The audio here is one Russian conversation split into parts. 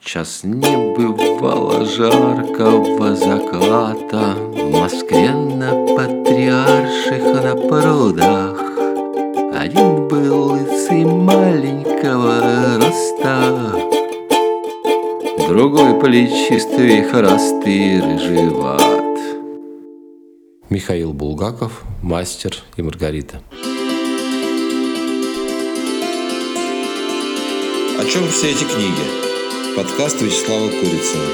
В час небывало жаркого заката В Москве на патриарших на прудах Один был лысый маленького роста Другой плечистый, вихрастый, рыжеват Михаил Булгаков, мастер и Маргарита. О чем все эти книги? Подкаст Вячеслава Курицына.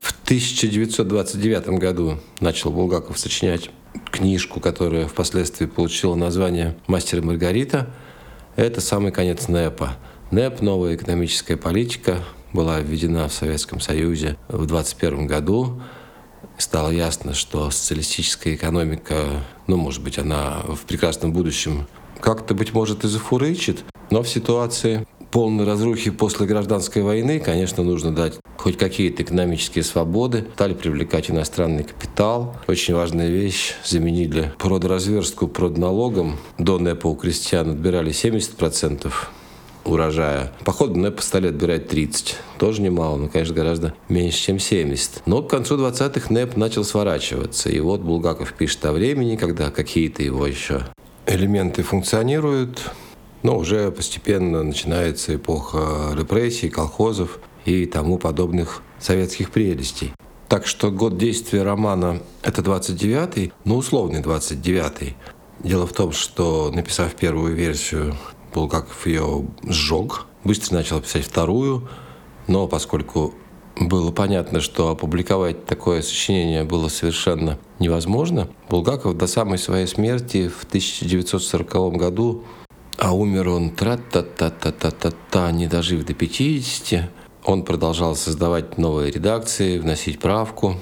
В 1929 году начал Булгаков сочинять книжку, которая впоследствии получила название «Мастер и Маргарита». Это самый конец НЭПа. НЭП, новая экономическая политика, была введена в Советском Союзе в 1921 году. Стало ясно, что социалистическая экономика, ну, может быть, она в прекрасном будущем как-то, быть может, и зафурычит, но в ситуации полной разрухи после гражданской войны, конечно, нужно дать хоть какие-то экономические свободы, стали привлекать иностранный капитал. Очень важная вещь. Заменили продразверстку продналогом. До НЭПа у крестьян отбирали 70% урожая. По ходу НЭПа стали отбирать 30. Тоже немало, но, конечно, гораздо меньше, чем 70. Но к концу 20-х НЭП начал сворачиваться. И вот Булгаков пишет о времени, когда какие-то его еще элементы функционируют, но уже постепенно начинается эпоха репрессий, колхозов и тому подобных советских прелестей. Так что год действия романа — это 29-й, ну, условный 29-й. Дело в том, что, написав первую версию, Булгаков ее сжег, быстро начал писать вторую, но поскольку было понятно, что опубликовать такое сочинение было совершенно невозможно, Булгаков до самой своей смерти в 1940 году, а умер он тра-та-та-та-та-та-та, не дожив до 50, он продолжал создавать новые редакции, вносить правку,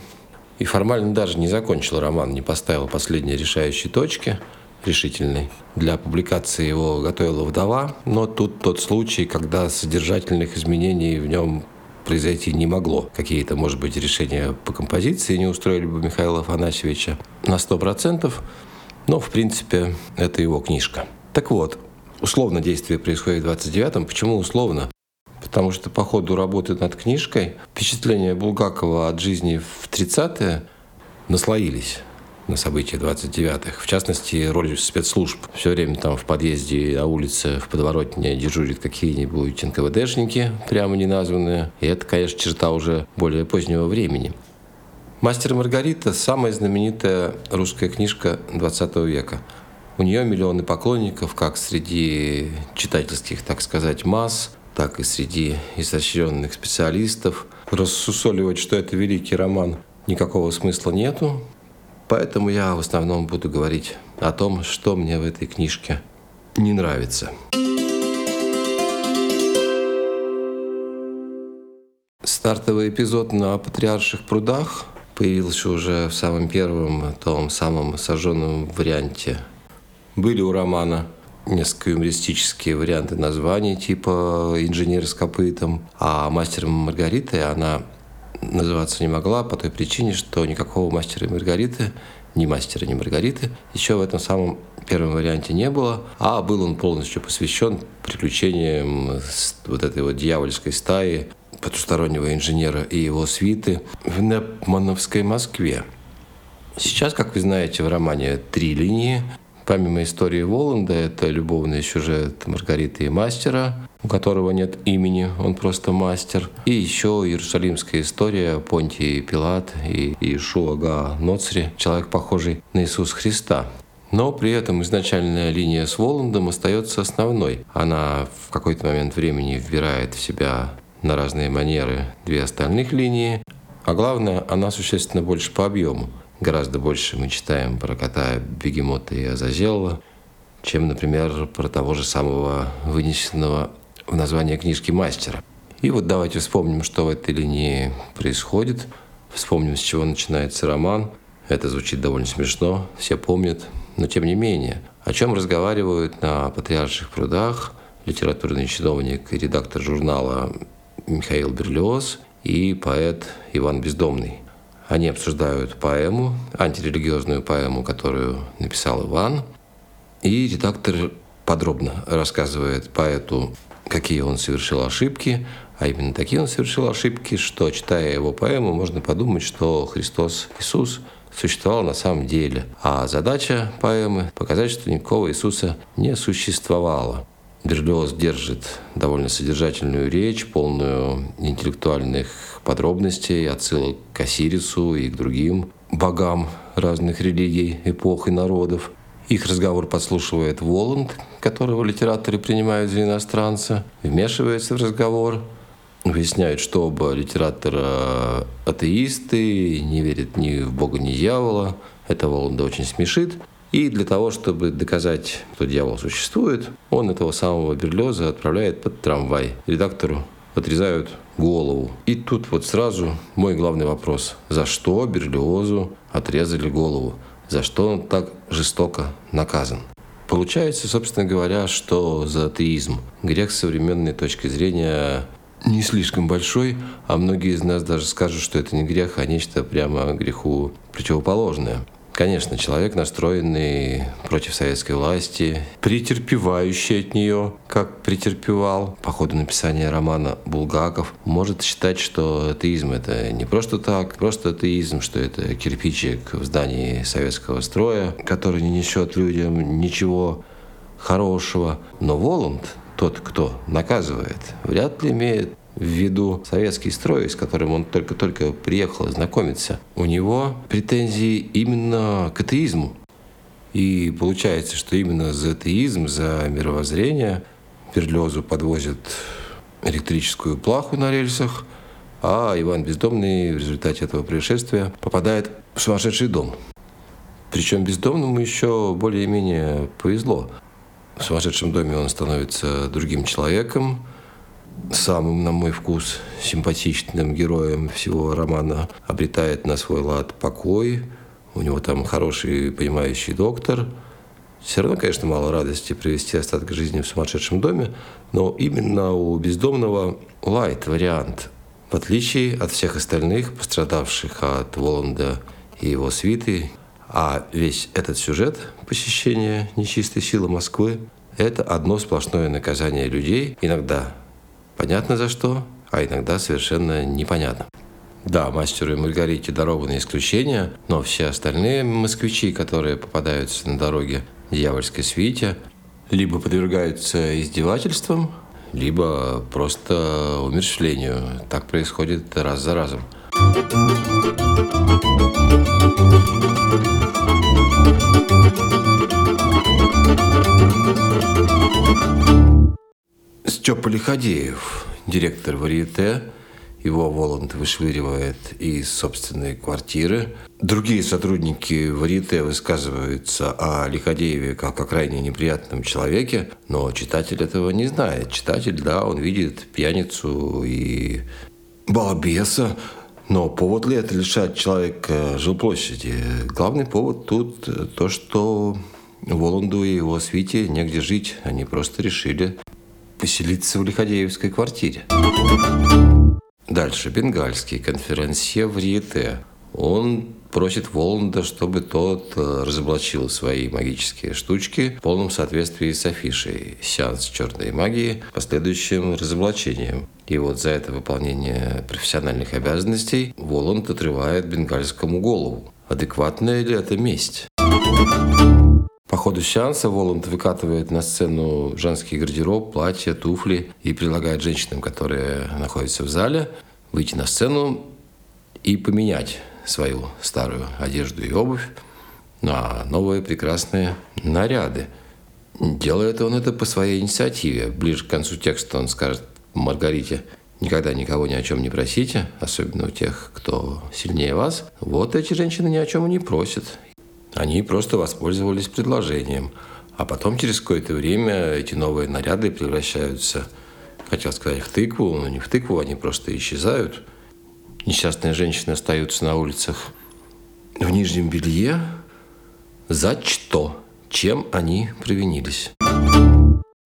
и формально даже не закончил роман, не поставил последние решающие точки – решительный. Для публикации его готовила вдова, но тут тот случай, когда содержательных изменений в нем произойти не могло. Какие-то, может быть, решения по композиции не устроили бы Михаила Афанасьевича на 100%, но, в принципе, это его книжка. Так вот, условно действие происходит в 29-м. Почему условно? Потому что по ходу работы над книжкой впечатления Булгакова от жизни в 30-е наслоились на события 29-х. В частности, роль спецслужб. Все время там в подъезде, на улице, в подворотне дежурят какие-нибудь НКВДшники, прямо не названные. И это, конечно, черта уже более позднего времени. «Мастер Маргарита» – самая знаменитая русская книжка 20 века. У нее миллионы поклонников как среди читательских, так сказать, масс, так и среди изощренных специалистов. Рассусоливать, что это великий роман, никакого смысла нету. Поэтому я в основном буду говорить о том, что мне в этой книжке не нравится. Стартовый эпизод на Патриарших прудах появился уже в самом первом, том самом сожженном варианте. Были у романа несколько юмористические варианты названий, типа «Инженер с копытом», а «Мастером Маргариты» она называться не могла по той причине, что никакого мастера и Маргариты, ни мастера, ни Маргариты еще в этом самом первом варианте не было, а был он полностью посвящен приключениям вот этой вот дьявольской стаи потустороннего инженера и его свиты в Непмановской Москве. Сейчас, как вы знаете, в романе три линии. Помимо истории Воланда, это любовный сюжет Маргариты и мастера, у которого нет имени, он просто мастер. И еще иерусалимская история Понтии Пилат и Иешуа Га Ноцри, человек, похожий на Иисуса Христа. Но при этом изначальная линия с Воландом остается основной. Она в какой-то момент времени вбирает в себя на разные манеры две остальных линии, а главное, она существенно больше по объему. Гораздо больше мы читаем про кота Бегемота и Азазелла, чем, например, про того же самого вынесенного в название книжки мастера. И вот давайте вспомним, что в этой линии происходит. Вспомним, с чего начинается роман. Это звучит довольно смешно, все помнят. Но тем не менее, о чем разговаривают на Патриарших прудах литературный чиновник и редактор журнала Михаил Берлиоз и поэт Иван Бездомный. Они обсуждают поэму, антирелигиозную поэму, которую написал Иван. И редактор подробно рассказывает поэту, какие он совершил ошибки, а именно такие он совершил ошибки, что, читая его поэму, можно подумать, что Христос Иисус существовал на самом деле. А задача поэмы – показать, что никакого Иисуса не существовало. Берлиоз держит довольно содержательную речь, полную интеллектуальных подробностей, отсылок к Осирису и к другим богам разных религий, эпох и народов. Их разговор подслушивает Воланд, которого литераторы принимают за иностранца, вмешивается в разговор, выясняет, что оба литератора атеисты, не верят ни в Бога, ни в дьявола. Это Воланда очень смешит. И для того, чтобы доказать, что дьявол существует, он этого самого Берлеза отправляет под трамвай. Редактору отрезают голову. И тут вот сразу мой главный вопрос. За что Берлиозу отрезали голову? За что он так жестоко наказан? Получается, собственно говоря, что за атеизм грех с современной точки зрения не слишком большой, а многие из нас даже скажут, что это не грех, а нечто прямо греху противоположное. Конечно, человек, настроенный против советской власти, претерпевающий от нее, как претерпевал по ходу написания романа Булгаков, может считать, что атеизм — это не просто так, просто атеизм, что это кирпичик в здании советского строя, который не несет людям ничего хорошего. Но Воланд, тот, кто наказывает, вряд ли имеет в виду советский строй, с которым он только-только приехал знакомиться, у него претензии именно к атеизму. И получается, что именно за атеизм, за мировоззрение Берлезу подвозят электрическую плаху на рельсах, а Иван Бездомный в результате этого происшествия попадает в сумасшедший дом. Причем бездомному еще более-менее повезло. В сумасшедшем доме он становится другим человеком, самым, на мой вкус, симпатичным героем всего романа обретает на свой лад покой. У него там хороший, понимающий доктор. Все равно, конечно, мало радости провести остаток жизни в сумасшедшем доме, но именно у бездомного лайт вариант. В отличие от всех остальных, пострадавших от Воланда и его свиты, а весь этот сюжет посещения нечистой силы Москвы – это одно сплошное наказание людей, иногда Понятно за что, а иногда совершенно непонятно. Да, мастеру и Маргарите дарованы исключения, но все остальные москвичи, которые попадаются на дороге дьявольской свите, либо подвергаются издевательствам, либо просто умерщвлению. Так происходит раз за разом. Степа Лиходеев, директор Варьете, его Воланд вышвыривает из собственной квартиры. Другие сотрудники Варьете высказываются о Лиходееве как о крайне неприятном человеке, но читатель этого не знает. Читатель, да, он видит пьяницу и балбеса, но повод ли это лишать человека жилплощади? Главный повод тут то, что Воланду и его свите негде жить. Они просто решили поселиться в Лиходеевской квартире. Дальше. Бенгальский конферансье в Риете. Он просит Воланда, чтобы тот э, разоблачил свои магические штучки в полном соответствии с афишей «Сеанс черной магии» последующим разоблачением. И вот за это выполнение профессиональных обязанностей Воланд отрывает бенгальскому голову. Адекватная ли это месть? По ходу сеанса Воланд выкатывает на сцену женский гардероб, платья, туфли и предлагает женщинам, которые находятся в зале, выйти на сцену и поменять свою старую одежду и обувь на новые прекрасные наряды. Делает он это по своей инициативе. Ближе к концу текста он скажет Маргарите, никогда никого ни о чем не просите, особенно у тех, кто сильнее вас. Вот эти женщины ни о чем и не просят. Они просто воспользовались предложением. А потом через какое-то время эти новые наряды превращаются, хотел сказать, в тыкву, но не в тыкву, они просто исчезают. Несчастные женщины остаются на улицах в нижнем белье. За что? Чем они провинились?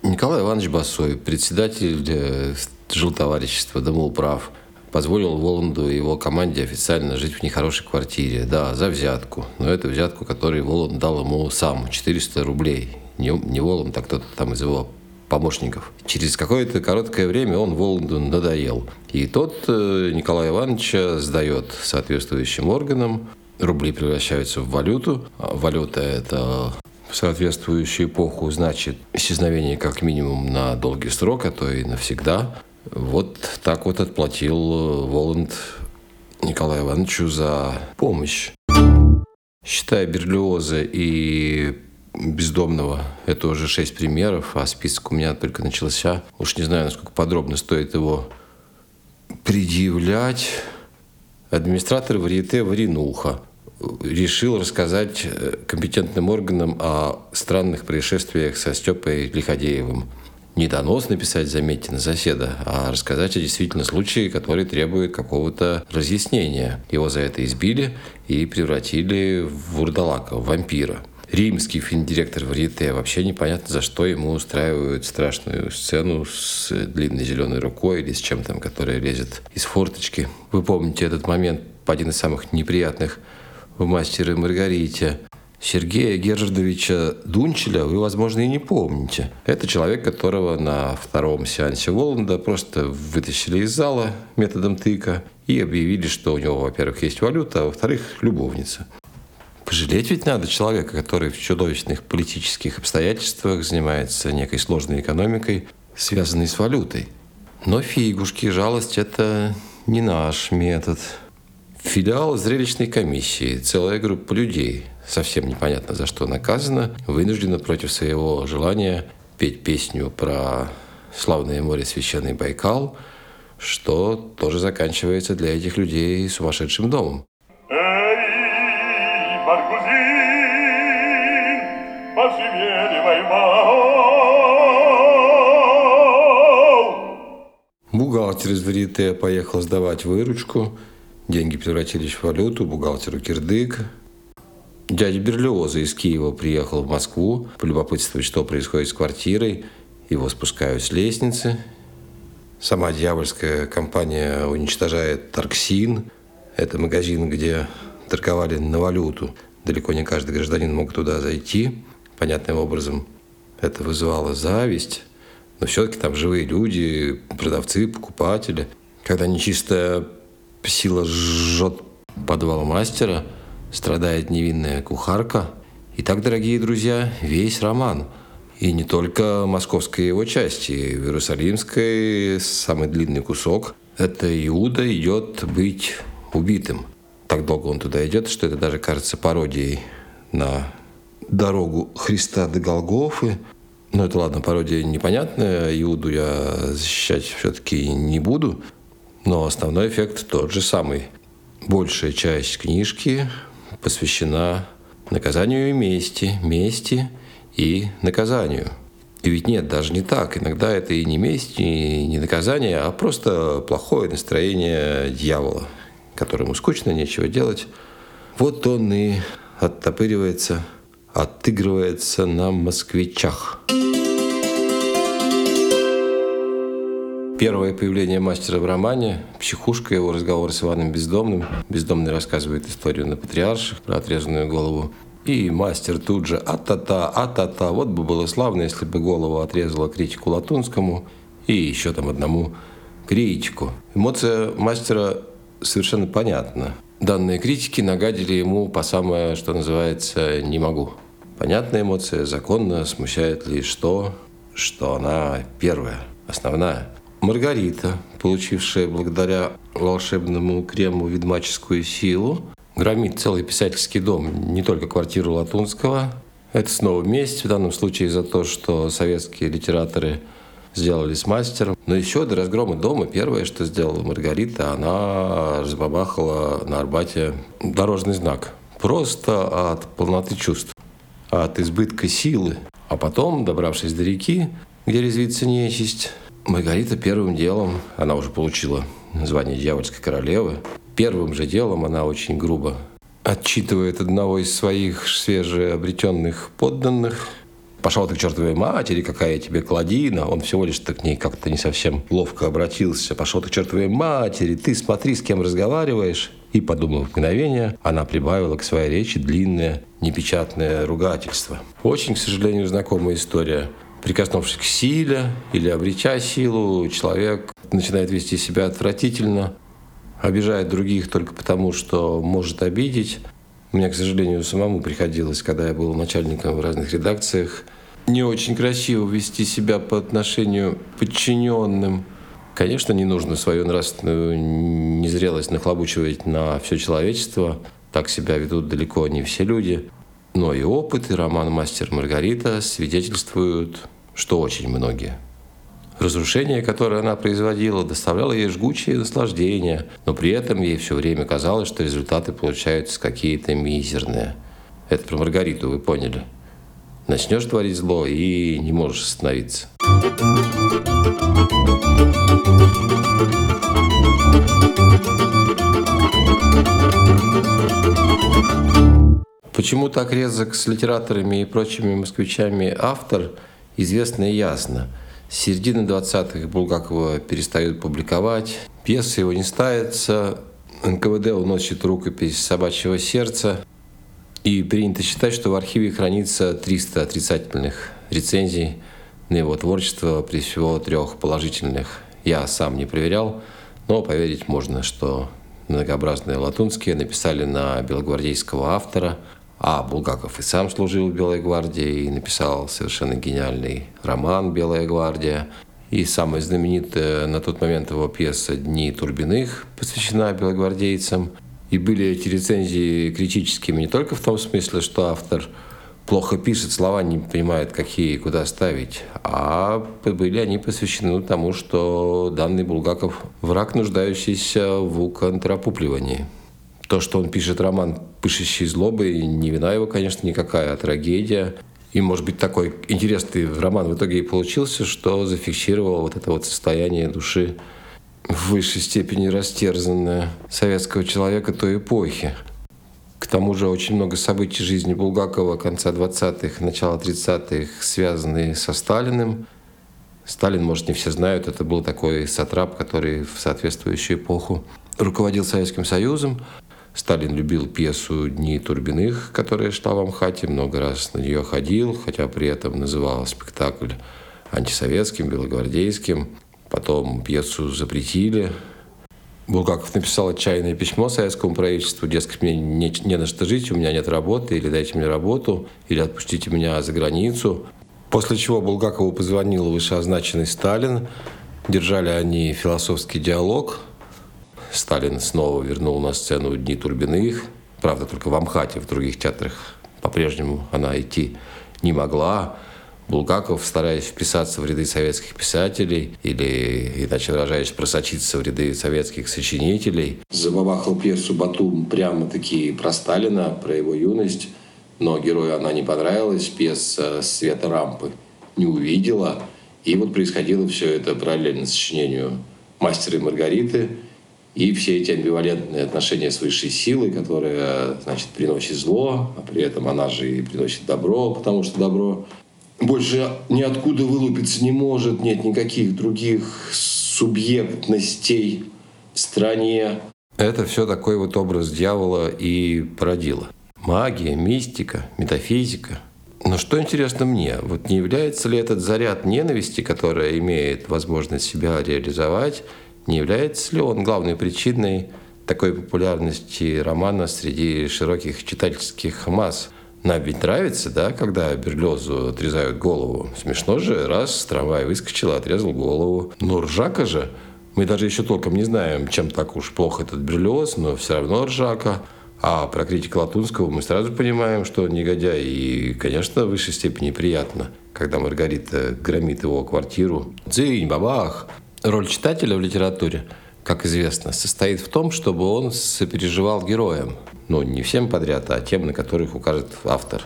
Николай Иванович Басой, председатель э, жилтоварищества «Домоуправ», позволил Воланду и его команде официально жить в нехорошей квартире. Да, за взятку. Но это взятку, которую Воланд дал ему сам. 400 рублей. Не, не Воланд, а кто-то там из его помощников. Через какое-то короткое время он Воланду надоел. И тот э, Николая Ивановича сдает соответствующим органам. Рубли превращаются в валюту. А валюта – это в соответствующую эпоху значит исчезновение как минимум на долгий срок, а то и навсегда. Вот так вот отплатил э, Воланд Николаю Ивановичу за помощь. Считая Берлиоза и бездомного, это уже шесть примеров, а список у меня только начался. Уж не знаю, насколько подробно стоит его предъявлять. Администратор Варьете Варинуха решил рассказать э, компетентным органам о странных происшествиях со Степой Лиходеевым – не донос написать, заметьте, на соседа, а рассказать о действительно случае, который требует какого-то разъяснения. Его за это избили и превратили в вурдалака, в вампира. Римский финдиректор Варьете вообще непонятно, за что ему устраивают страшную сцену с длинной зеленой рукой или с чем там, которая лезет из форточки. Вы помните этот момент, один из самых неприятных в «Мастере Маргарите», Сергея Гержардовича Дунчеля вы, возможно, и не помните. Это человек, которого на втором сеансе Воланда просто вытащили из зала методом тыка и объявили, что у него, во-первых, есть валюта, а во-вторых, любовница. Пожалеть ведь надо человека, который в чудовищных политических обстоятельствах занимается некой сложной экономикой, связанной с валютой. Но фигушки, жалость – это не наш метод. Филиал зрелищной комиссии, целая группа людей – совсем непонятно за что наказана, вынуждена против своего желания петь песню про славное море священный Байкал, что тоже заканчивается для этих людей сумасшедшим домом. Бухгалтер из Верите поехал сдавать выручку. Деньги превратились в валюту, бухгалтеру кирдык. Дядя Берлиоза из Киева приехал в Москву полюбопытствовать, что происходит с квартирой. Его спускают с лестницы. Сама дьявольская компания уничтожает Тарксин. Это магазин, где торговали на валюту. Далеко не каждый гражданин мог туда зайти. Понятным образом это вызывало зависть. Но все-таки там живые люди, продавцы, покупатели. Когда нечистая сила жжет подвал мастера – страдает невинная кухарка. Итак, дорогие друзья, весь роман. И не только московской его части, в Иерусалимской самый длинный кусок. Это Иуда идет быть убитым. Так долго он туда идет, что это даже кажется пародией на дорогу Христа до Голгофы. Но это ладно, пародия непонятная. Иуду я защищать все-таки не буду. Но основной эффект тот же самый. Большая часть книжки посвящена наказанию и мести, мести и наказанию. И ведь нет, даже не так. Иногда это и не месть, и не наказание, а просто плохое настроение дьявола, которому скучно, нечего делать. Вот он и оттопыривается, отыгрывается на москвичах. Первое появление мастера в романе, психушка, его разговор с Иваном Бездомным. Бездомный рассказывает историю на патриарших про отрезанную голову. И мастер тут же а-та-та, а-та-та. Вот бы было славно, если бы голову отрезала критику Латунскому и еще там одному критику. Эмоция мастера совершенно понятна. Данные критики нагадили ему по самое, что называется, «не могу». Понятная эмоция, законно, смущает лишь то, что она первая, основная. Маргарита, получившая благодаря волшебному крему ведьмаческую силу, громит целый писательский дом, не только квартиру Латунского. Это снова месть, в данном случае за то, что советские литераторы сделали с мастером. Но еще до разгрома дома первое, что сделала Маргарита, она разбабахала на Арбате дорожный знак. Просто от полноты чувств, от избытка силы. А потом, добравшись до реки, где резвится нечисть, Маргарита первым делом, она уже получила звание дьявольской королевы, первым же делом она очень грубо отчитывает одного из своих свежеобретенных подданных, пошел ты к чертовой матери, какая тебе кладина. Он всего лишь так к ней как-то не совсем ловко обратился. Пошел ты к чертовой матери, ты смотри, с кем разговариваешь. И, подумав мгновение, она прибавила к своей речи длинное, непечатное ругательство. Очень, к сожалению, знакомая история. Прикоснувшись к силе или обретя силу, человек начинает вести себя отвратительно, обижает других только потому, что может обидеть. Мне, к сожалению, самому приходилось, когда я был начальником в разных редакциях, не очень красиво вести себя по отношению к подчиненным. Конечно, не нужно свою нравственную незрелость нахлобучивать на все человечество. Так себя ведут далеко не все люди. Но и опыт, и роман «Мастер Маргарита» свидетельствуют, что очень многие. Разрушение, которое она производила, доставляло ей жгучее наслаждение, но при этом ей все время казалось, что результаты получаются какие-то мизерные. Это про Маргариту, вы поняли. Начнешь творить зло и не можешь остановиться. Почему так резок с литераторами и прочими москвичами автор, известно и ясно – с середины 20-х Булгакова перестают публиковать, пьесы его не ставятся, НКВД уносит рукопись «Собачьего сердца», и принято считать, что в архиве хранится 300 отрицательных рецензий на его творчество при всего трех положительных. Я сам не проверял, но поверить можно, что многообразные латунские написали на белогвардейского автора – а Булгаков и сам служил в Белой гвардии и написал совершенно гениальный роман «Белая гвардия». И самая знаменитая на тот момент его пьеса «Дни Турбиных» посвящена белогвардейцам. И были эти рецензии критическими не только в том смысле, что автор плохо пишет, слова не понимает, какие и куда ставить, а были они посвящены тому, что данный Булгаков – враг, нуждающийся в уконтропупливании. То, что он пишет роман «Пышущий злобой», не вина его, конечно, никакая, а трагедия. И, может быть, такой интересный роман в итоге и получился, что зафиксировал вот это вот состояние души в высшей степени растерзанное советского человека той эпохи. К тому же очень много событий жизни Булгакова конца 20-х, начала 30-х, связанные со Сталиным. Сталин, может, не все знают, это был такой сатрап, который в соответствующую эпоху руководил Советским Союзом. Сталин любил пьесу «Дни Турбиных», которая шла в Амхате, много раз на нее ходил, хотя при этом называл спектакль антисоветским, белогвардейским. Потом пьесу запретили. Булгаков написал отчаянное письмо советскому правительству, дескать, мне не, не на что жить, у меня нет работы, или дайте мне работу, или отпустите меня за границу. После чего Булгакову позвонил вышеозначенный Сталин. Держали они философский диалог – Сталин снова вернул на сцену «Дни Турбиных». Правда, только в Амхате, в других театрах по-прежнему она идти не могла. Булгаков, стараясь вписаться в ряды советских писателей или, иначе выражаясь, просочиться в ряды советских сочинителей, забабахал пьесу «Батум» прямо-таки про Сталина, про его юность, но герою она не понравилась, пьеса «Света рампы» не увидела. И вот происходило все это параллельно сочинению «Мастера и Маргариты», и все эти амбивалентные отношения с высшей силой, которая, значит, приносит зло, а при этом она же и приносит добро, потому что добро больше ниоткуда вылупиться не может, нет никаких других субъектностей в стране. Это все такой вот образ дьявола и породило. Магия, мистика, метафизика. Но что интересно мне, вот не является ли этот заряд ненависти, которая имеет возможность себя реализовать, не является ли он главной причиной такой популярности романа среди широких читательских масс? Нам ведь нравится, да, когда Берлезу отрезают голову. Смешно же, раз трамвай выскочил, отрезал голову. Но ржака же. Мы даже еще толком не знаем, чем так уж плохо этот Берлиоз, но все равно ржака. А про критика Латунского мы сразу понимаем, что он негодяй. И, конечно, в высшей степени приятно, когда Маргарита громит его квартиру. Дзынь, бабах! Роль читателя в литературе, как известно, состоит в том, чтобы он сопереживал героям. Ну, не всем подряд, а тем, на которых укажет автор.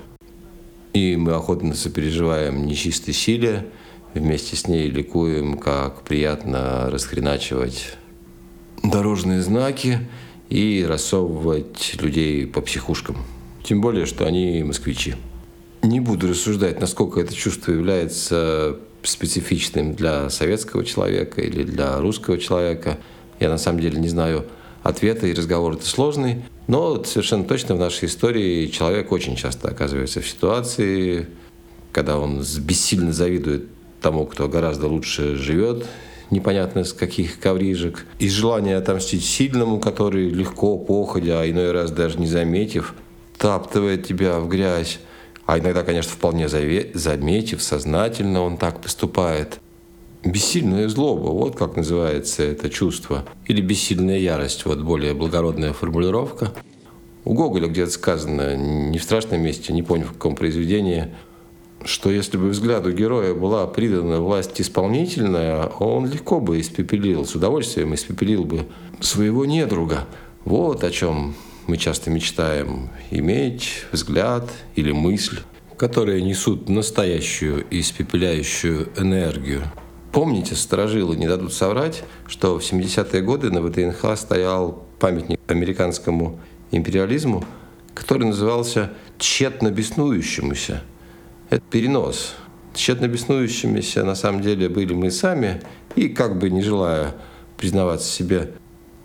И мы охотно сопереживаем нечистой силе, вместе с ней ликуем, как приятно расхреначивать дорожные знаки и рассовывать людей по психушкам. Тем более, что они москвичи. Не буду рассуждать, насколько это чувство является специфичным для советского человека или для русского человека. Я на самом деле не знаю ответа, и разговор это сложный. Но совершенно точно в нашей истории человек очень часто оказывается в ситуации, когда он бессильно завидует тому, кто гораздо лучше живет, непонятно с каких коврижек, из желания отомстить сильному, который легко, походя, а иной раз даже не заметив, таптывает тебя в грязь. А иногда, конечно, вполне заметив, сознательно он так поступает. Бессильная злоба, вот как называется это чувство. Или бессильная ярость, вот более благородная формулировка. У Гоголя где-то сказано, не в страшном месте, не помню в каком произведении, что если бы взгляду героя была придана власть исполнительная, он легко бы испепелил, с удовольствием испепелил бы своего недруга. Вот о чем мы часто мечтаем иметь взгляд или мысль, которые несут настоящую испепеляющую энергию. Помните, сторожилы не дадут соврать, что в 70-е годы на ВТНХ стоял памятник американскому империализму, который назывался «тщетно беснующемуся». Это перенос. Тщетно беснующимися на самом деле были мы сами, и как бы не желая признаваться себе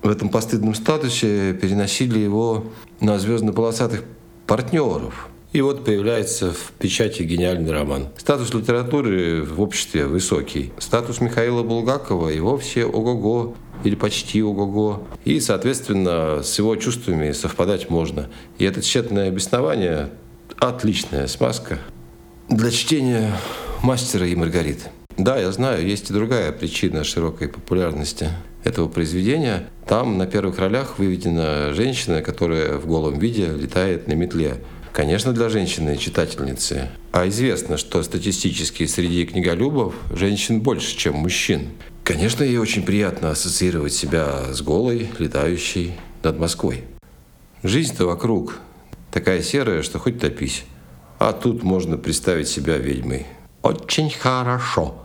в этом постыдном статусе, переносили его на звездно-полосатых партнеров. И вот появляется в печати гениальный роман. Статус литературы в обществе высокий. Статус Михаила Булгакова и вовсе ого-го или почти ого-го. И, соответственно, с его чувствами совпадать можно. И это тщетное обеснование – отличная смазка для чтения «Мастера и Маргариты». Да, я знаю, есть и другая причина широкой популярности этого произведения. Там на первых ролях выведена женщина, которая в голом виде летает на метле. Конечно, для женщины-читательницы. А известно, что статистически среди книголюбов женщин больше, чем мужчин. Конечно, ей очень приятно ассоциировать себя с голой, летающей над Москвой. Жизнь-то вокруг такая серая, что хоть топись. А тут можно представить себя ведьмой. Очень хорошо.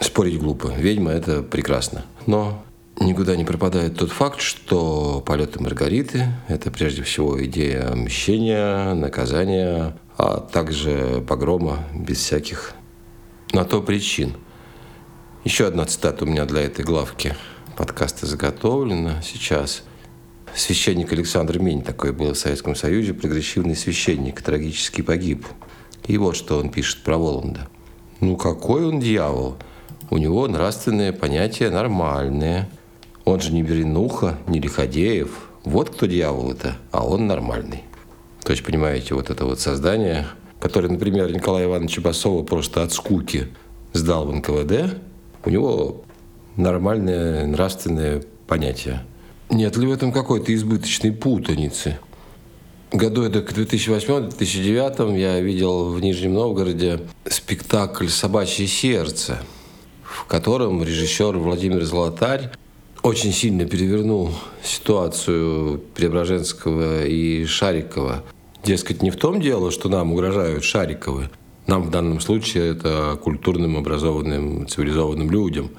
Спорить глупо. Ведьма – это прекрасно. Но никуда не пропадает тот факт, что полеты Маргариты – это прежде всего идея мщения, наказания, а также погрома без всяких на то причин. Еще одна цитата у меня для этой главки подкаста заготовлена сейчас. Священник Александр Минь такой был в Советском Союзе, прогрессивный священник, трагически погиб. И вот что он пишет про Воланда. Ну какой он дьявол? У него нравственные понятия нормальные – он же не Беренуха, не Лиходеев. Вот кто дьявол это, а он нормальный. То есть, понимаете, вот это вот создание, которое, например, Николая Ивановича Басова просто от скуки сдал в НКВД, у него нормальное нравственное понятие. Нет ли в этом какой-то избыточной путаницы? Году это к 2008-2009 я видел в Нижнем Новгороде спектакль «Собачье сердце», в котором режиссер Владимир Золотарь очень сильно перевернул ситуацию Преображенского и Шарикова. Дескать, не в том дело, что нам угрожают Шариковы. Нам в данном случае это культурным, образованным, цивилизованным людям,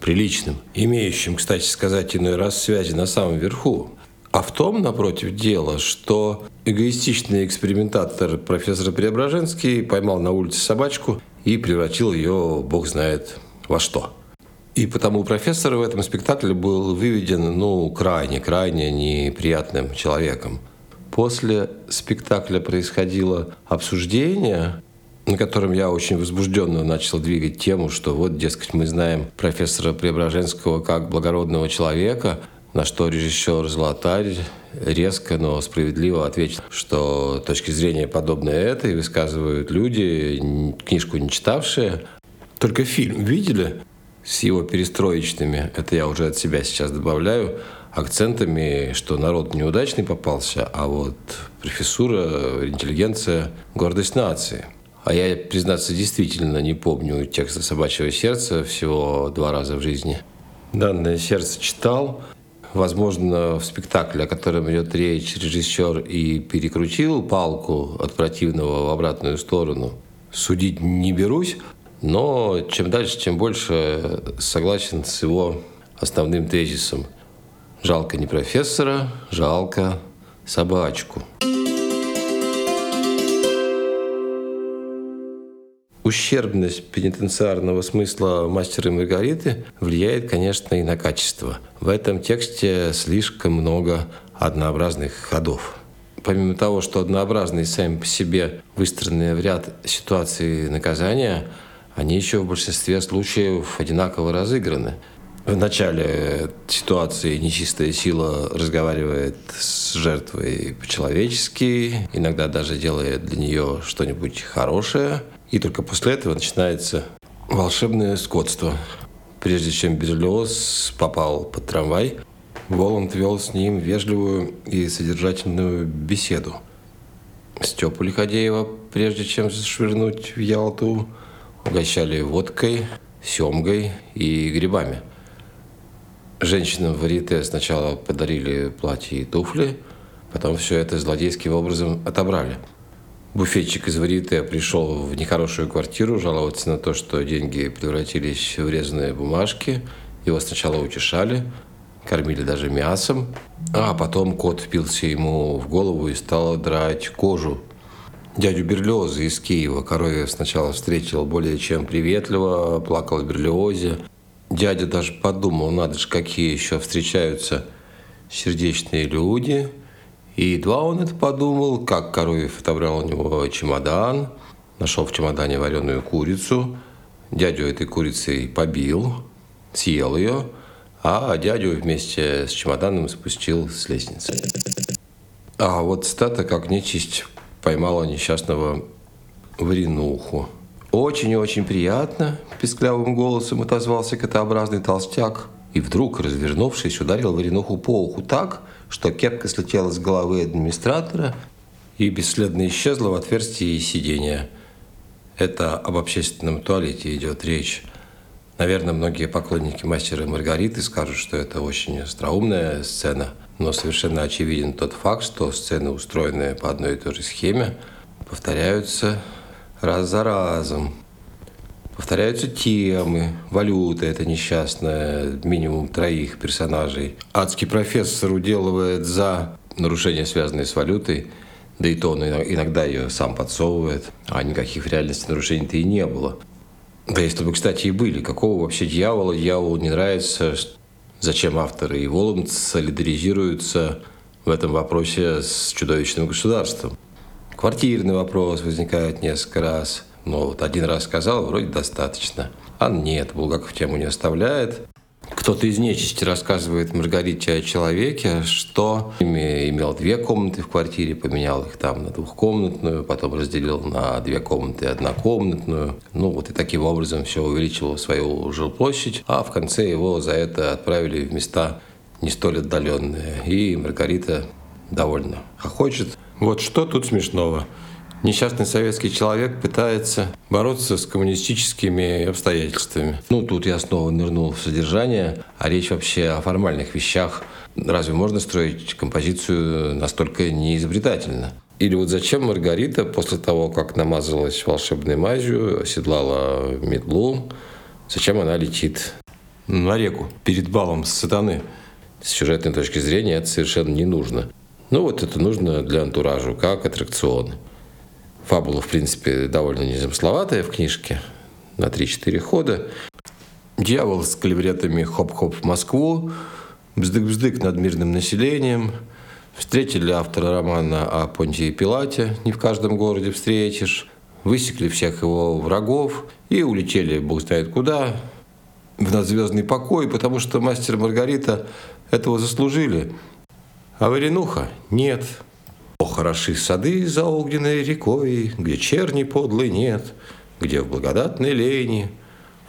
приличным, имеющим, кстати сказать, иной раз связи на самом верху. А в том, напротив, дело, что эгоистичный экспериментатор профессор Преображенский поймал на улице собачку и превратил ее, бог знает, во что – и потому профессор в этом спектакле был выведен, ну, крайне-крайне неприятным человеком. После спектакля происходило обсуждение, на котором я очень возбужденно начал двигать тему, что вот, дескать, мы знаем профессора Преображенского как благородного человека, на что режиссер Золотарь резко, но справедливо ответил, что точки зрения подобные этой высказывают люди, книжку не читавшие, только фильм видели, с его перестроечными, это я уже от себя сейчас добавляю, акцентами, что народ неудачный попался, а вот профессура, интеллигенция, гордость нации. А я, признаться, действительно не помню текста «Собачьего сердца» всего два раза в жизни. Данное сердце читал. Возможно, в спектакле, о котором идет речь, режиссер и перекрутил палку от противного в обратную сторону. Судить не берусь, но чем дальше, тем больше согласен с его основным тезисом. Жалко не профессора, жалко собачку. ущербность пенитенциарного смысла «Мастера и Маргариты» влияет, конечно, и на качество. В этом тексте слишком много однообразных ходов. Помимо того, что однообразные сами по себе выстроенные в ряд ситуаций наказания, они еще в большинстве случаев одинаково разыграны. В начале ситуации нечистая сила разговаривает с жертвой по-человечески, иногда даже делает для нее что-нибудь хорошее – и только после этого начинается волшебное скотство. Прежде чем Берлиоз попал под трамвай, Воланд вел с ним вежливую и содержательную беседу. Степу Лиходеева, прежде чем швырнуть в Ялту, угощали водкой, семгой и грибами. Женщинам в варьете сначала подарили платье и туфли, потом все это злодейским образом отобрали – буфетчик из Варите пришел в нехорошую квартиру жаловаться на то, что деньги превратились в резаные бумажки. Его сначала утешали, кормили даже мясом, а потом кот впился ему в голову и стал драть кожу. Дядю Берлиоза из Киева Коровьев сначала встретил более чем приветливо, плакал в Берлиозе. Дядя даже подумал, надо же, какие еще встречаются сердечные люди – и едва он это подумал, как Коровьев отобрал у него чемодан, нашел в чемодане вареную курицу, дядю этой курицей побил, съел ее, а дядю вместе с чемоданом спустил с лестницы. А вот стата, как нечисть, поймала несчастного варенуху. «Очень-очень приятно», – песклявым голосом отозвался котообразный толстяк. И вдруг, развернувшись, ударил варенуху по уху так, что кепка слетела с головы администратора и бесследно исчезла в отверстии сидения. Это об общественном туалете идет речь. Наверное, многие поклонники мастера Маргариты скажут, что это очень остроумная сцена, но совершенно очевиден тот факт, что сцены, устроенные по одной и той же схеме, повторяются раз за разом. Повторяются темы, валюта это несчастная, минимум троих персонажей. Адский профессор уделывает за нарушения, связанные с валютой, да и то он иногда ее сам подсовывает, а никаких в реальности нарушений-то и не было. Да если бы, кстати, и были, какого вообще дьявола дьяволу не нравится, зачем авторы и Воланд солидаризируются в этом вопросе с чудовищным государством. Квартирный вопрос возникает несколько раз – но вот один раз сказал, вроде достаточно. А нет, Булгаков тему не оставляет. Кто-то из нечисти рассказывает Маргарите о человеке, что имел две комнаты в квартире, поменял их там на двухкомнатную, потом разделил на две комнаты однокомнатную. Ну вот и таким образом все увеличивал свою жилплощадь, а в конце его за это отправили в места не столь отдаленные. И Маргарита довольно хохочет. Вот что тут смешного? Несчастный советский человек пытается бороться с коммунистическими обстоятельствами. Ну, тут я снова нырнул в содержание, а речь вообще о формальных вещах. Разве можно строить композицию настолько неизобретательно? Или вот зачем Маргарита после того, как намазалась волшебной мазью, оседлала метлу, зачем она летит на реку перед балом сатаны? С сюжетной точки зрения это совершенно не нужно. Ну вот это нужно для антуража, как аттракцион. Фабула, в принципе, довольно незамысловатая в книжке, на 3-4 хода. Дьявол с клевретами хоп-хоп в Москву, бздык-бздык над мирным населением. Встретили автора романа о Понтии Пилате, не в каждом городе встретишь. Высекли всех его врагов и улетели бог знает куда, в надзвездный покой, потому что мастер Маргарита этого заслужили. А Варенуха нет – о, хороши сады за огненной рекой, Где черни подлый нет, Где в благодатной лени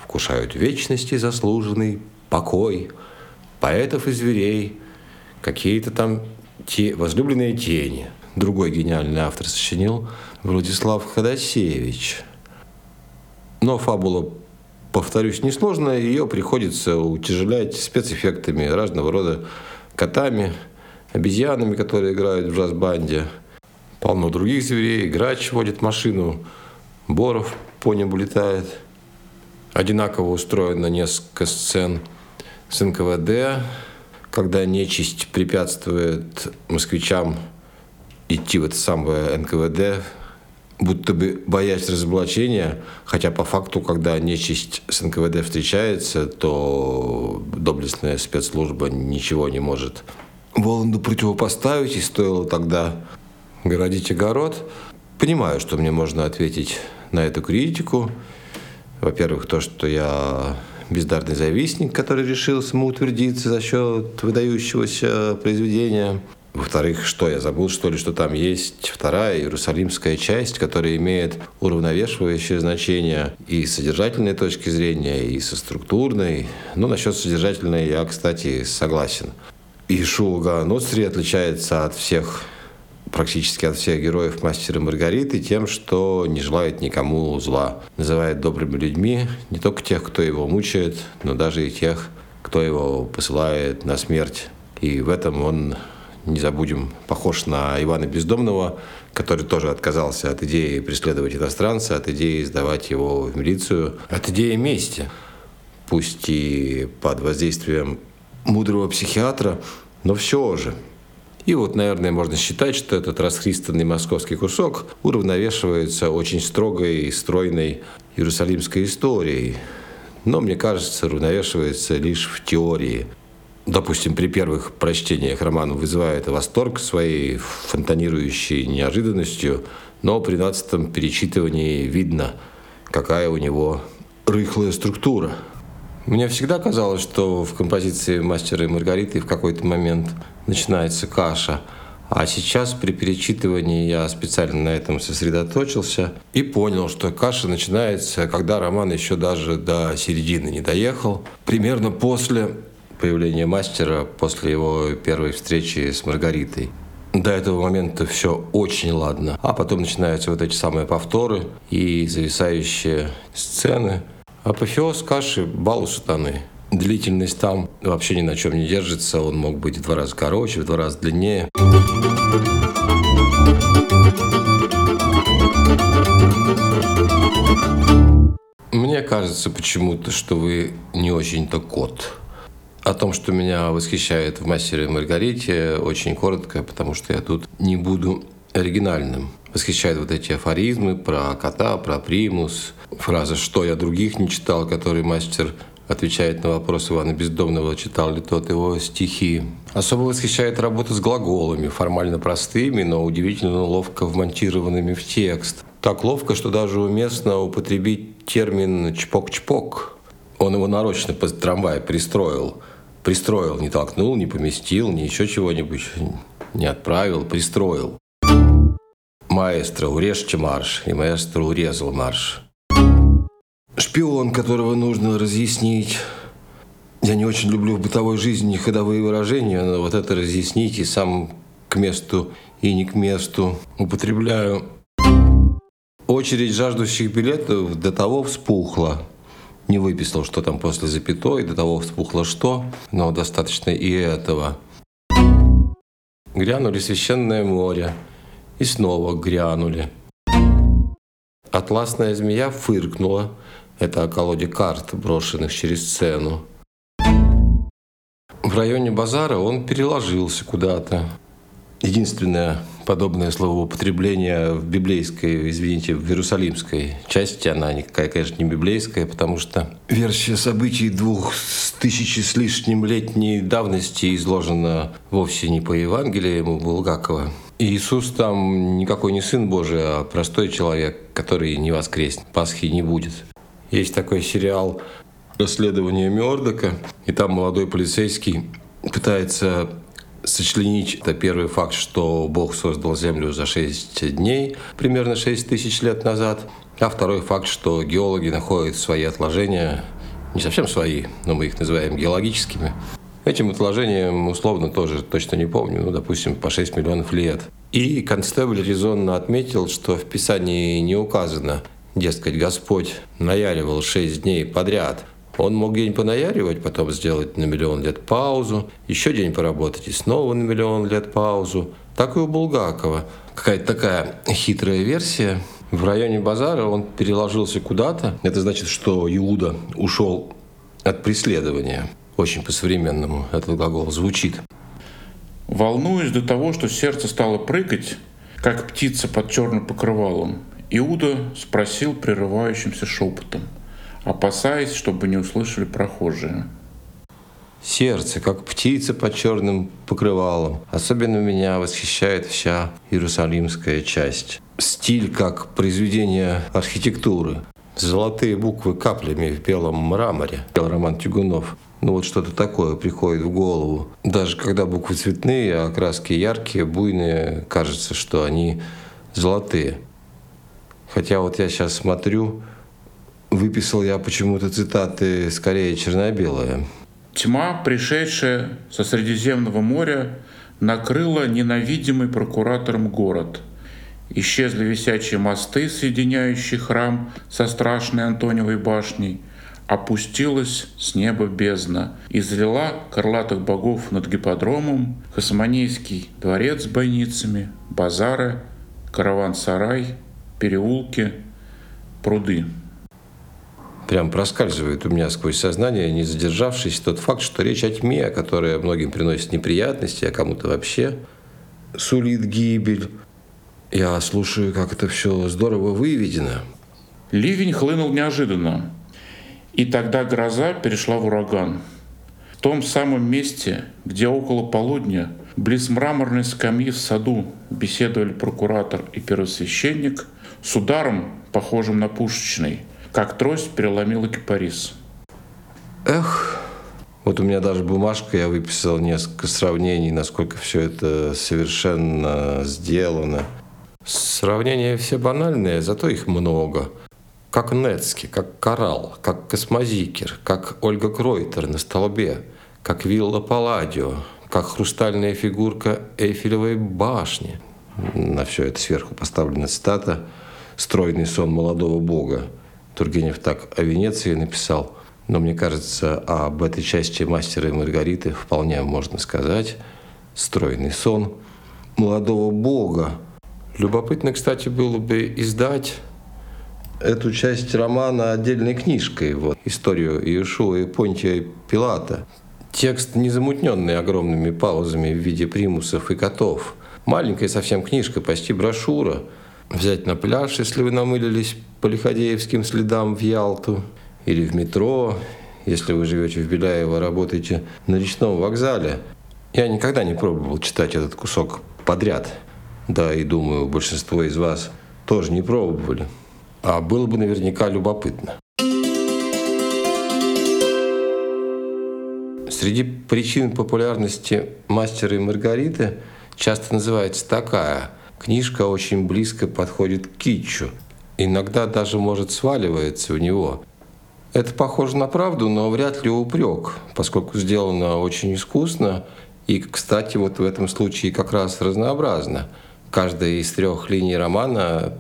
Вкушают вечности заслуженный покой Поэтов и зверей, Какие-то там те, возлюбленные тени. Другой гениальный автор сочинил Владислав Ходосевич. Но фабула, повторюсь, несложная, ее приходится утяжелять спецэффектами разного рода котами, обезьянами, которые играют в джаз-банде. Полно других зверей. Грач водит машину. Боров по небу летает. Одинаково устроено несколько сцен с НКВД, когда нечисть препятствует москвичам идти в это самое НКВД будто бы боясь разоблачения, хотя по факту, когда нечисть с НКВД встречается, то доблестная спецслужба ничего не может Воланду противопоставить, и стоило тогда городить огород. Понимаю, что мне можно ответить на эту критику. Во-первых, то, что я бездарный завистник, который решил самоутвердиться за счет выдающегося произведения. Во-вторых, что я забыл, что ли, что там есть вторая иерусалимская часть, которая имеет уравновешивающее значение и с содержательной точки зрения, и со структурной. Ну, насчет содержательной я, кстати, согласен. Ишуа Ганоцри отличается от всех практически от всех героев «Мастера Маргариты» тем, что не желает никому зла. Называет добрыми людьми не только тех, кто его мучает, но даже и тех, кто его посылает на смерть. И в этом он не забудем, похож на Ивана Бездомного, который тоже отказался от идеи преследовать иностранца, от идеи сдавать его в милицию, от идеи мести. Пусть и под воздействием мудрого психиатра, но все же. И вот, наверное, можно считать, что этот расхристанный московский кусок уравновешивается очень строгой и стройной иерусалимской историей. Но, мне кажется, уравновешивается лишь в теории – допустим, при первых прочтениях роман вызывает восторг своей фонтанирующей неожиданностью, но при двадцатом перечитывании видно, какая у него рыхлая структура. Мне всегда казалось, что в композиции «Мастера и Маргариты» в какой-то момент начинается каша, а сейчас при перечитывании я специально на этом сосредоточился и понял, что каша начинается, когда роман еще даже до середины не доехал, примерно после появления мастера после его первой встречи с Маргаритой. До этого момента все очень ладно. А потом начинаются вот эти самые повторы и зависающие сцены. Апофеоз каши – балу сатаны. Длительность там вообще ни на чем не держится. Он мог быть в два раза короче, в два раза длиннее. Мне кажется почему-то, что вы не очень-то кот. О том, что меня восхищает в «Мастере Маргарите», очень коротко, потому что я тут не буду оригинальным. Восхищают вот эти афоризмы про кота, про примус, фраза «что я других не читал», который мастер отвечает на вопрос Ивана Бездомного, читал ли тот его стихи. Особо восхищает работа с глаголами, формально простыми, но удивительно ловко вмонтированными в текст. Так ловко, что даже уместно употребить термин «чпок-чпок». Он его нарочно под трамвай пристроил – Пристроил, не толкнул, не поместил, ни еще чего-нибудь не отправил, пристроил. Маэстро, урежьте марш, и маэстро урезал марш. Шпион, которого нужно разъяснить. Я не очень люблю в бытовой жизни ходовые выражения, но вот это разъяснить и сам к месту и не к месту употребляю. Очередь жаждущих билетов до того вспухла – не выписал, что там после запятой, до того вспухло что, но достаточно и этого. Грянули священное море, и снова грянули. Атласная змея фыркнула. Это о колоде карт, брошенных через сцену. В районе базара он переложился куда-то. Единственное подобное словоупотребление в библейской, извините, в иерусалимской части, она никакая, конечно, не библейская, потому что версия событий двух тысячи с лишним летней давности изложена вовсе не по Евангелию Булгакова. Иисус там никакой не Сын Божий, а простой человек, который не воскреснет, Пасхи не будет. Есть такой сериал «Расследование Мёрдока», и там молодой полицейский пытается сочленить это первый факт, что Бог создал Землю за 6 дней, примерно 6 тысяч лет назад, а второй факт, что геологи находят свои отложения, не совсем свои, но мы их называем геологическими, Этим отложением условно тоже точно не помню, ну, допустим, по 6 миллионов лет. И констебль резонно отметил, что в Писании не указано, дескать, Господь наяривал 6 дней подряд – он мог день понаяривать, потом сделать на миллион лет паузу, еще день поработать и снова на миллион лет паузу. Так и у Булгакова. Какая-то такая хитрая версия. В районе базара он переложился куда-то. Это значит, что Иуда ушел от преследования. Очень по-современному этот глагол звучит. Волнуюсь до того, что сердце стало прыгать, как птица под черным покрывалом, Иуда спросил прерывающимся шепотом, опасаясь, чтобы не услышали прохожие. Сердце, как птица под черным покрывалом. Особенно меня восхищает вся иерусалимская часть. Стиль как произведение архитектуры. Золотые буквы каплями в белом мраморе. Роман Тюгунов. Ну вот что-то такое приходит в голову. Даже когда буквы цветные, а краски яркие, буйные, кажется, что они золотые. Хотя вот я сейчас смотрю, выписал я почему-то цитаты скорее черно-белые. Тьма, пришедшая со Средиземного моря, накрыла ненавидимый прокуратором город. Исчезли висячие мосты, соединяющие храм со страшной Антоневой башней. Опустилась с неба бездна, излила крылатых богов над гипподромом, Хасманейский дворец с бойницами, базары, караван-сарай, переулки, пруды прям проскальзывает у меня сквозь сознание, не задержавшись, тот факт, что речь о тьме, которая многим приносит неприятности, а кому-то вообще сулит гибель. Я слушаю, как это все здорово выведено. Ливень хлынул неожиданно, и тогда гроза перешла в ураган. В том самом месте, где около полудня, близ мраморной скамьи в саду беседовали прокуратор и первосвященник, с ударом, похожим на пушечный – как трость переломила кипарис. Эх, вот у меня даже бумажка, я выписал несколько сравнений, насколько все это совершенно сделано. Сравнения все банальные, зато их много. Как нэцке, как коралл, как Космозикер, как Ольга Кройтор на столбе, как Вилла Палладио, как хрустальная фигурка Эйфелевой башни. На все это сверху поставлена цитата «Стройный сон молодого бога». Тургенев так о Венеции написал. Но мне кажется, об этой части «Мастера и Маргариты» вполне можно сказать. Стройный сон молодого бога. Любопытно, кстати, было бы издать эту часть романа отдельной книжкой, вот, историю Иешуа и Понтия Пилата. Текст не замутненный огромными паузами в виде примусов и котов. Маленькая совсем книжка, почти брошюра – взять на пляж, если вы намылились по Лиходеевским следам в Ялту, или в метро, если вы живете в Беляево, работаете на речном вокзале. Я никогда не пробовал читать этот кусок подряд. Да, и думаю, большинство из вас тоже не пробовали. А было бы наверняка любопытно. Среди причин популярности «Мастера и Маргариты» часто называется такая – Книжка очень близко подходит к китчу. Иногда даже может сваливается у него. Это похоже на правду, но вряд ли упрек, поскольку сделано очень искусно и, кстати, вот в этом случае как раз разнообразно. Каждая из трех линий романа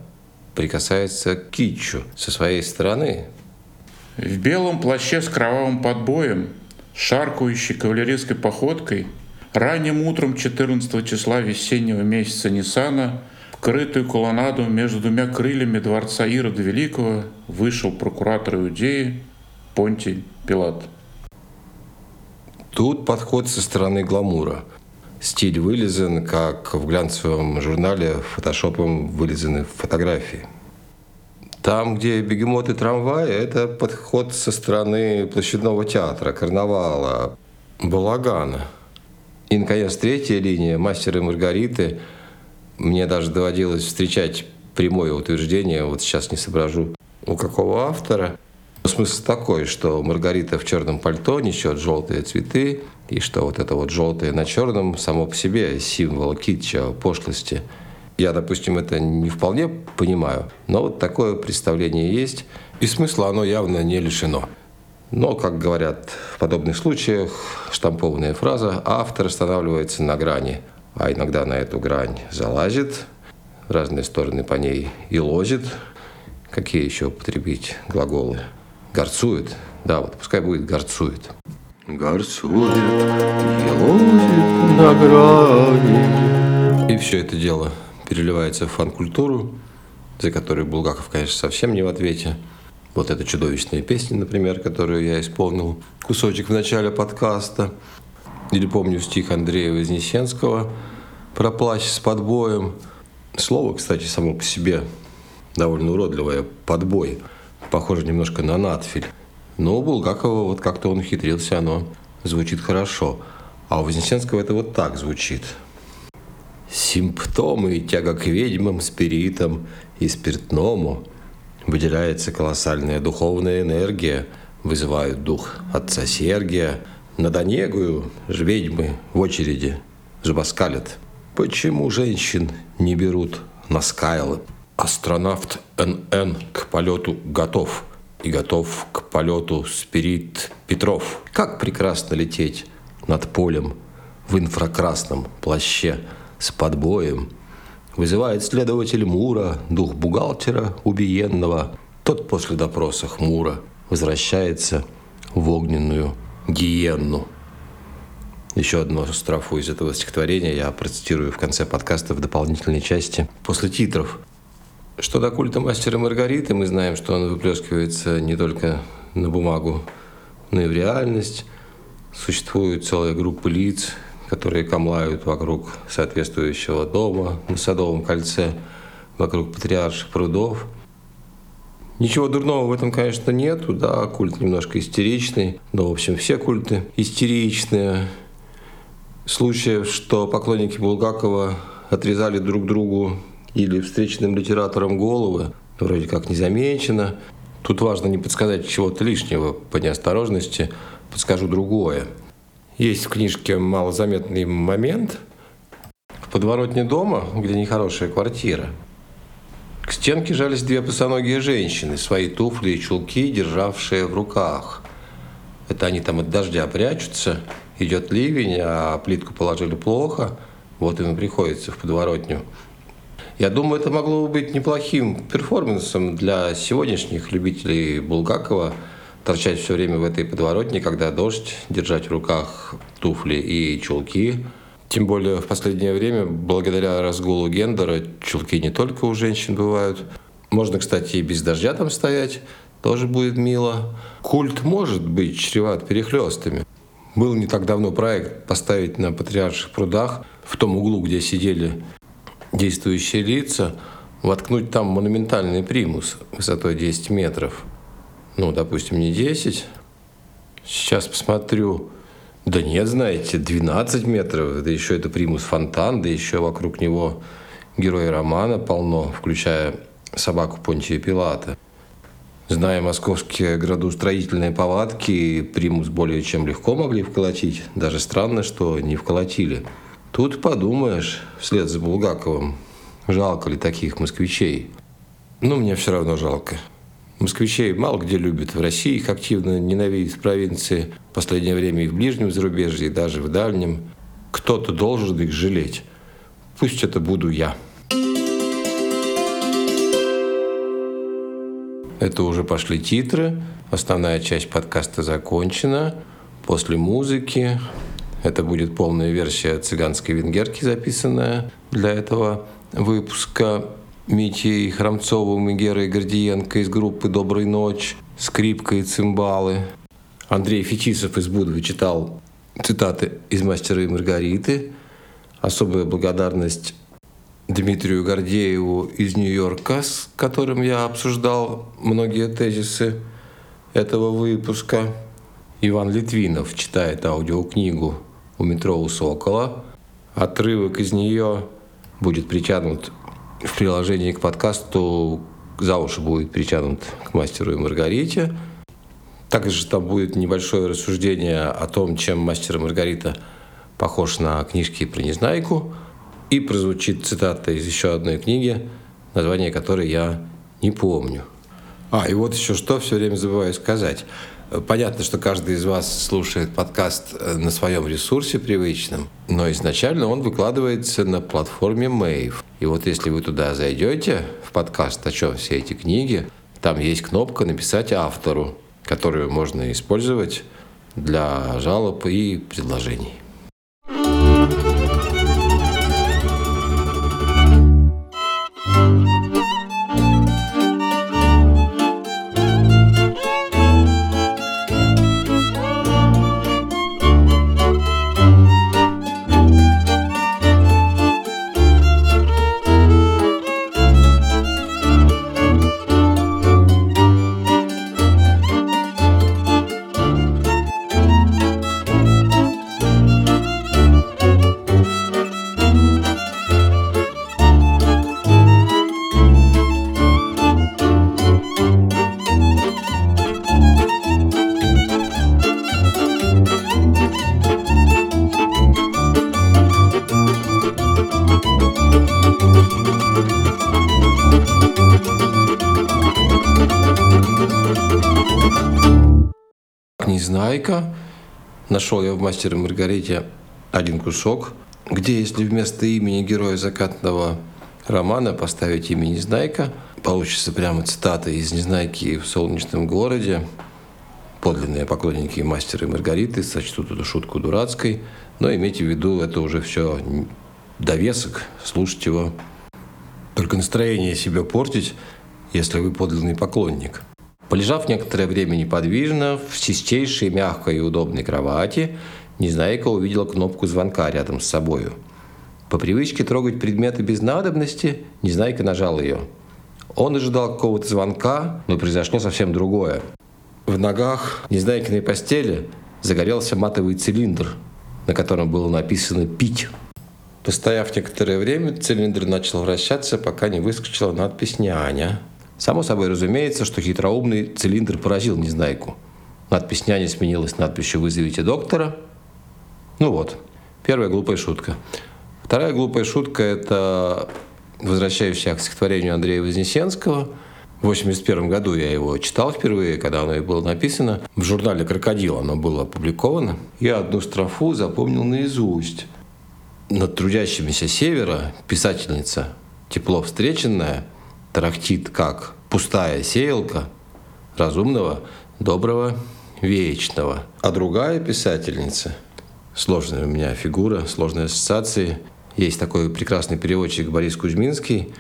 прикасается к китчу со своей стороны. В белом плаще с кровавым подбоем, шаркающей кавалерийской походкой – Ранним утром 14 числа весеннего месяца Ниссана в крытую колоннаду между двумя крыльями дворца Ирода Великого вышел прокуратор Иудеи Понтий Пилат. Тут подход со стороны гламура. Стиль вылезан, как в глянцевом журнале фотошопом вылезаны фотографии. Там, где бегемоты трамваи, это подход со стороны площадного театра, карнавала, балагана – и, наконец, третья линия «Мастер и Маргариты». Мне даже доводилось встречать прямое утверждение, вот сейчас не соображу, у какого автора. Смысл такой, что Маргарита в черном пальто несет желтые цветы, и что вот это вот желтое на черном само по себе символ китча, пошлости. Я, допустим, это не вполне понимаю, но вот такое представление есть, и смысла оно явно не лишено. Но, как говорят в подобных случаях, штампованная фраза «автор останавливается на грани», а иногда на эту грань залазит, разные стороны по ней и лозит. Какие еще употребить глаголы? Горцует. Да, вот пускай будет горцует. Горцует и лозит на грани. И все это дело переливается в фан-культуру, за которой Булгаков, конечно, совсем не в ответе – вот эта чудовищная песня, например, которую я исполнил, кусочек в начале подкаста. Или помню стих Андрея Вознесенского про плащ с подбоем. Слово, кстати, само по себе довольно уродливая, подбой. Похоже немножко на надфиль. Но у Булгакова вот как-то он ухитрился, оно звучит хорошо. А у Вознесенского это вот так звучит. Симптомы тяга к ведьмам, спиритам и спиртному выделяется колоссальная духовная энергия, вызывают дух отца Сергия. Над Онегою ж ведьмы в очереди жбоскалят. Почему женщин не берут на скайлы? Астронавт НН к полету готов. И готов к полету Спирит Петров. Как прекрасно лететь над полем в инфракрасном плаще с подбоем. Вызывает следователь Мура, дух бухгалтера убиенного. Тот после допроса хмуро возвращается в огненную гиенну. Еще одну строфу из этого стихотворения я процитирую в конце подкаста в дополнительной части после титров. Что до культа мастера Маргариты, мы знаем, что он выплескивается не только на бумагу, но и в реальность. Существует целая группа лиц, которые камлают вокруг соответствующего дома на Садовом кольце, вокруг патриарших прудов. Ничего дурного в этом, конечно, нету, да, культ немножко истеричный, но, в общем, все культы истеричные. Случаев, что поклонники Булгакова отрезали друг другу или встречным литераторам головы, вроде как не замечено. Тут важно не подсказать чего-то лишнего по неосторожности, подскажу другое. Есть в книжке малозаметный момент в подворотне дома, где нехорошая квартира. К стенке жались две босоногие женщины, свои туфли и чулки, державшие в руках. Это они там от дождя прячутся, идет ливень, а плитку положили плохо, вот им и приходится в подворотню я думаю, это могло бы быть неплохим перформансом для сегодняшних любителей Булгакова торчать все время в этой подворотне, когда дождь, держать в руках туфли и чулки. Тем более в последнее время, благодаря разгулу гендера, чулки не только у женщин бывают. Можно, кстати, и без дождя там стоять, тоже будет мило. Культ может быть чреват перехлестами. Был не так давно проект поставить на Патриарших прудах, в том углу, где сидели действующие лица, воткнуть там монументальный примус высотой 10 метров. Ну, допустим, не 10. Сейчас посмотрю. Да нет, знаете, 12 метров. Да еще это примус фонтан, да еще вокруг него герои романа полно, включая собаку Понтия Пилата. Зная московские градостроительные повадки, примус более чем легко могли вколотить. Даже странно, что не вколотили. Тут подумаешь, вслед за Булгаковым, жалко ли таких москвичей. Ну, мне все равно жалко. Москвичей мало где любят. В России их активно ненавидят в провинции. В последнее время и в ближнем зарубежье, и даже в дальнем. Кто-то должен их жалеть. Пусть это буду я. Это уже пошли титры. Основная часть подкаста закончена. После музыки это будет полная версия цыганской венгерки, записанная для этого выпуска Митей Храмцовым и Герой Гордиенко из группы «Доброй ночь», скрипка и цимбалы. Андрей Фетисов из Будвы читал цитаты из «Мастера и Маргариты». Особая благодарность Дмитрию Гордееву из Нью-Йорка, с которым я обсуждал многие тезисы этого выпуска. Иван Литвинов читает аудиокнигу у метро у Сокола. Отрывок из нее будет притянут в приложении к подкасту, за уши будет притянут к мастеру и Маргарите. Также там будет небольшое рассуждение о том, чем мастер и Маргарита похож на книжки про Незнайку. И прозвучит цитата из еще одной книги, название которой я не помню. А, и вот еще что все время забываю сказать. Понятно, что каждый из вас слушает подкаст э, на своем ресурсе привычном, но изначально он выкладывается на платформе Mave. И вот если вы туда зайдете, в подкаст «О чем все эти книги», там есть кнопка «Написать автору», которую можно использовать для жалоб и предложений. Нашел я в «Мастере Маргарите» один кусок, где если вместо имени героя закатного романа поставить имя Незнайка, получится прямо цитата из «Незнайки в солнечном городе». Подлинные поклонники «Мастера и Маргариты» сочтут эту шутку дурацкой, но имейте в виду, это уже все довесок, слушать его. Только настроение себе портить, если вы подлинный поклонник. Полежав некоторое время неподвижно, в чистейшей, мягкой и удобной кровати, Незнайка увидела кнопку звонка рядом с собою. По привычке трогать предметы без надобности, Незнайка нажал ее. Он ожидал какого-то звонка, но произошло совсем другое. В ногах Незнайкиной постели загорелся матовый цилиндр, на котором было написано «Пить». Постояв некоторое время, цилиндр начал вращаться, пока не выскочила надпись «Няня». Само собой разумеется, что хитроумный цилиндр поразил Незнайку. Надпись «Няня» сменилась надписью «Вызовите доктора». Ну вот, первая глупая шутка. Вторая глупая шутка – это возвращающаяся к стихотворению Андрея Вознесенского. В 1981 году я его читал впервые, когда оно и было написано. В журнале «Крокодил» оно было опубликовано. Я одну строфу запомнил наизусть. Над трудящимися севера писательница, тепло встреченная, тарахтит как пустая сеялка разумного, доброго, вечного. А другая писательница, сложная у меня фигура, сложные ассоциации, есть такой прекрасный переводчик Борис Кузьминский,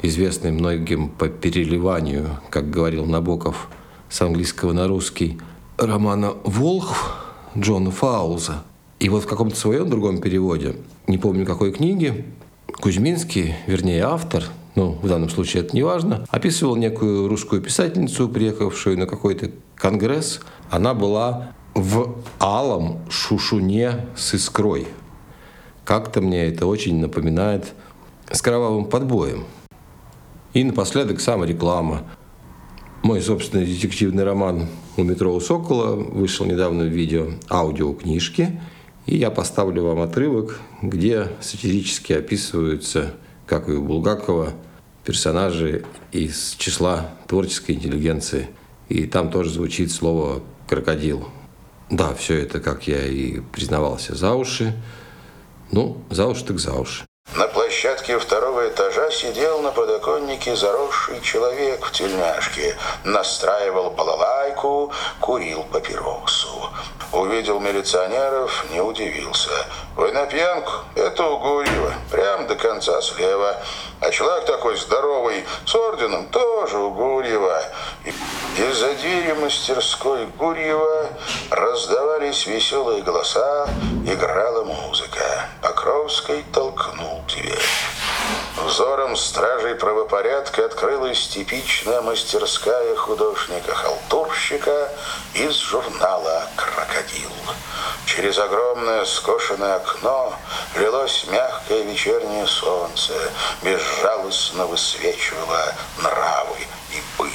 известный многим по переливанию, как говорил Набоков, с английского на русский, романа «Волхв» Джона Фауза. И вот в каком-то своем другом переводе, не помню какой книги, Кузьминский, вернее автор, ну, в данном случае это не важно, описывал некую русскую писательницу, приехавшую на какой-то конгресс. Она была в алом шушуне с искрой. Как-то мне это очень напоминает с кровавым подбоем. И напоследок самореклама. Мой собственный детективный роман «У метро у Сокола» вышел недавно в видео аудиокнижки. И я поставлю вам отрывок, где сатирически описываются как и у Булгакова, персонажи из числа творческой интеллигенции. И там тоже звучит слово «крокодил». Да, все это, как я и признавался, за уши. Ну, за уши так за уши. На площадке второго этажа сидел на подоконнике заросший человек в тельняшке, настраивал балалайку, курил папиросу. Увидел милиционеров, не удивился. «Вы на пьянку? Это у Гурьева, прям до конца слева. А человек такой здоровый, с орденом, тоже у Гурьева». Из-за двери мастерской Гурьева раздавались веселые голоса, играла музыка. Покровский толкнул дверь. Взором стражей правопорядка открылась типичная мастерская художника-халтурщика из журнала «Крокодил». Через огромное скошенное окно лилось мягкое вечернее солнце, безжалостно высвечивало нравы и быт.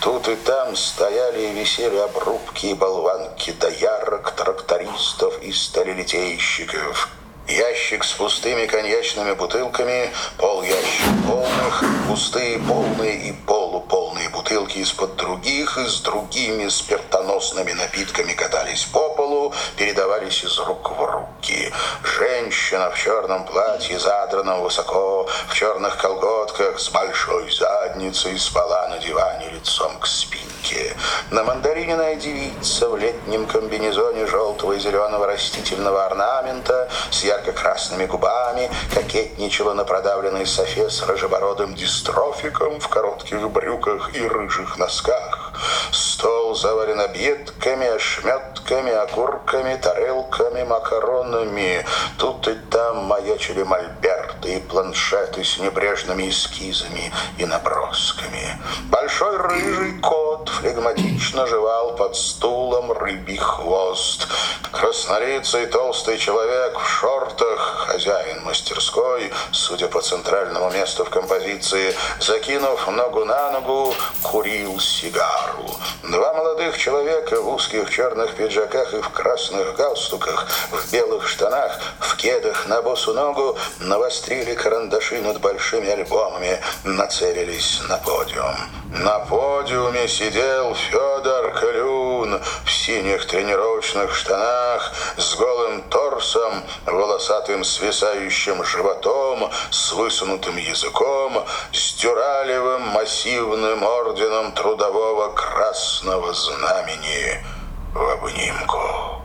Тут и там стояли и висели обрубки и болванки доярок, трактористов и сталелитейщиков – Ящик с пустыми коньячными бутылками, пол ящик полных, пустые, полные и полуполные бутылки из-под других и с другими спиртоносными напитками катались по полу, передавались из рук в руки. Женщина в черном платье, задранном высоко, в черных колготках, с большой задницей спала на диване лицом к спинке. На мандарининая девица в летнем комбинезоне желтого и зеленого растительного орнамента с ярко-красными губами кокетничала на продавленной софе с рыжебородым дистрофиком в коротких брюках и рыжих носках. Стол завален объедками, ошметками, окурками, тарелками, макаронами. Тут и там маячили мольберты и планшеты с небрежными эскизами и набросками. Большой рыжий кот флегматично жевал под стулом рыбий хвост. Краснолицый толстый человек в шортах, хозяин мастерской, судя по центральному месту в композиции, закинув ногу на ногу, курил сигару. Два молодых человека в узких черных пиджаках и в красных галстуках, в белых штанах, в кедах на босу ногу навострили карандаши над большими альбомами, нацелились на подиум. На подиуме сидел Федор Клюн в синих тренировочных штанах, с голым торсом, волосатым свисающим животом, с высунутым языком, с дюралевым массивным орденом трудового красного знамени в обнимку.